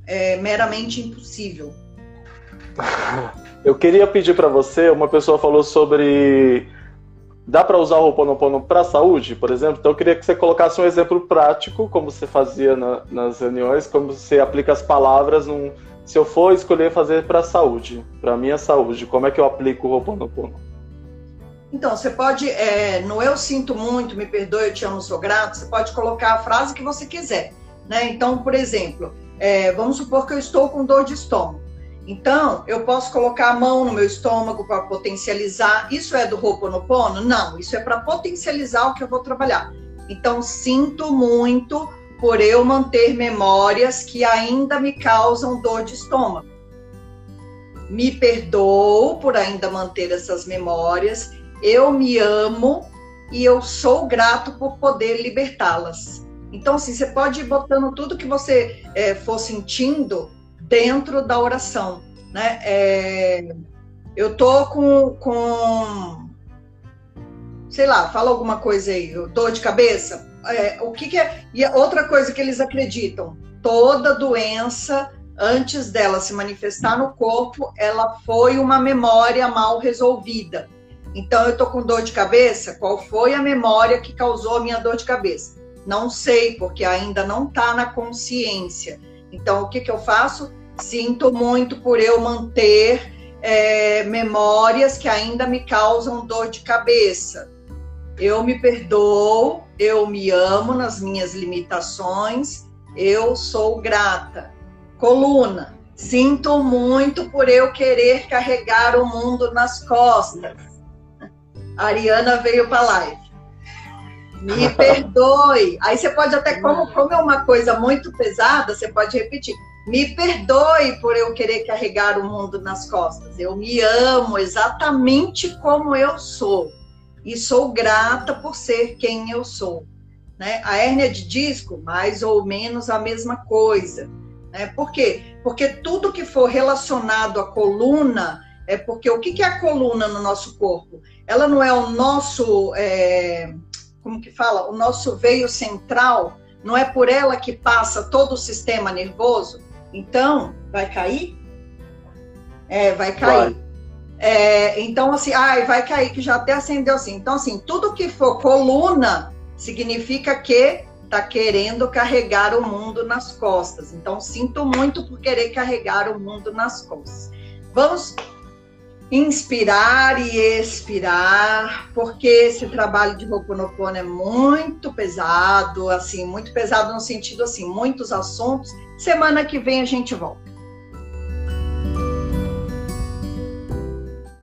É meramente impossível. Eu queria pedir para você, uma pessoa falou sobre dá para usar o Ho'oponopono para saúde, por exemplo? Então eu queria que você colocasse um exemplo prático, como você fazia na, nas reuniões, como você aplica as palavras num, se eu for escolher fazer para saúde, para minha saúde, como é que eu aplico o Ho'oponopono? Então, você pode, é, no eu sinto muito, me perdoe, eu te amo, sou grato, você pode colocar a frase que você quiser, né? Então, por exemplo, é, vamos supor que eu estou com dor de estômago. Então, eu posso colocar a mão no meu estômago para potencializar. Isso é do Ho'oponopono? Não, isso é para potencializar o que eu vou trabalhar. Então, sinto muito por eu manter memórias que ainda me causam dor de estômago. Me perdoo por ainda manter essas memórias. Eu me amo e eu sou grato por poder libertá-las. Então, assim, você pode ir botando tudo que você é, for sentindo dentro da oração, né? É, eu tô com, com, sei lá, fala alguma coisa aí, dor de cabeça. É, o que, que é? E outra coisa que eles acreditam: toda doença antes dela se manifestar no corpo, ela foi uma memória mal resolvida. Então, eu tô com dor de cabeça. Qual foi a memória que causou a minha dor de cabeça? Não sei, porque ainda não está na consciência. Então, o que, que eu faço? Sinto muito por eu manter é, memórias que ainda me causam dor de cabeça. Eu me perdoo, eu me amo nas minhas limitações, eu sou grata. Coluna, sinto muito por eu querer carregar o mundo nas costas. A Ariana veio para a live. Me perdoe. Aí você pode até, como, como é uma coisa muito pesada, você pode repetir. Me perdoe por eu querer carregar o mundo nas costas. Eu me amo exatamente como eu sou. E sou grata por ser quem eu sou. Né? A hérnia de disco, mais ou menos a mesma coisa. Né? Por quê? Porque tudo que for relacionado à coluna, é porque o que é a coluna no nosso corpo? Ela não é o nosso. É como que fala, o nosso veio central, não é por ela que passa todo o sistema nervoso? Então, vai cair? É, vai cair. Vai. É, então, assim, ai, vai cair, que já até acendeu assim. Então, assim, tudo que for coluna significa que tá querendo carregar o mundo nas costas. Então, sinto muito por querer carregar o mundo nas costas. Vamos inspirar e expirar, porque esse trabalho de Ho'oponopono é muito pesado, assim, muito pesado no sentido assim, muitos assuntos. Semana que vem a gente volta.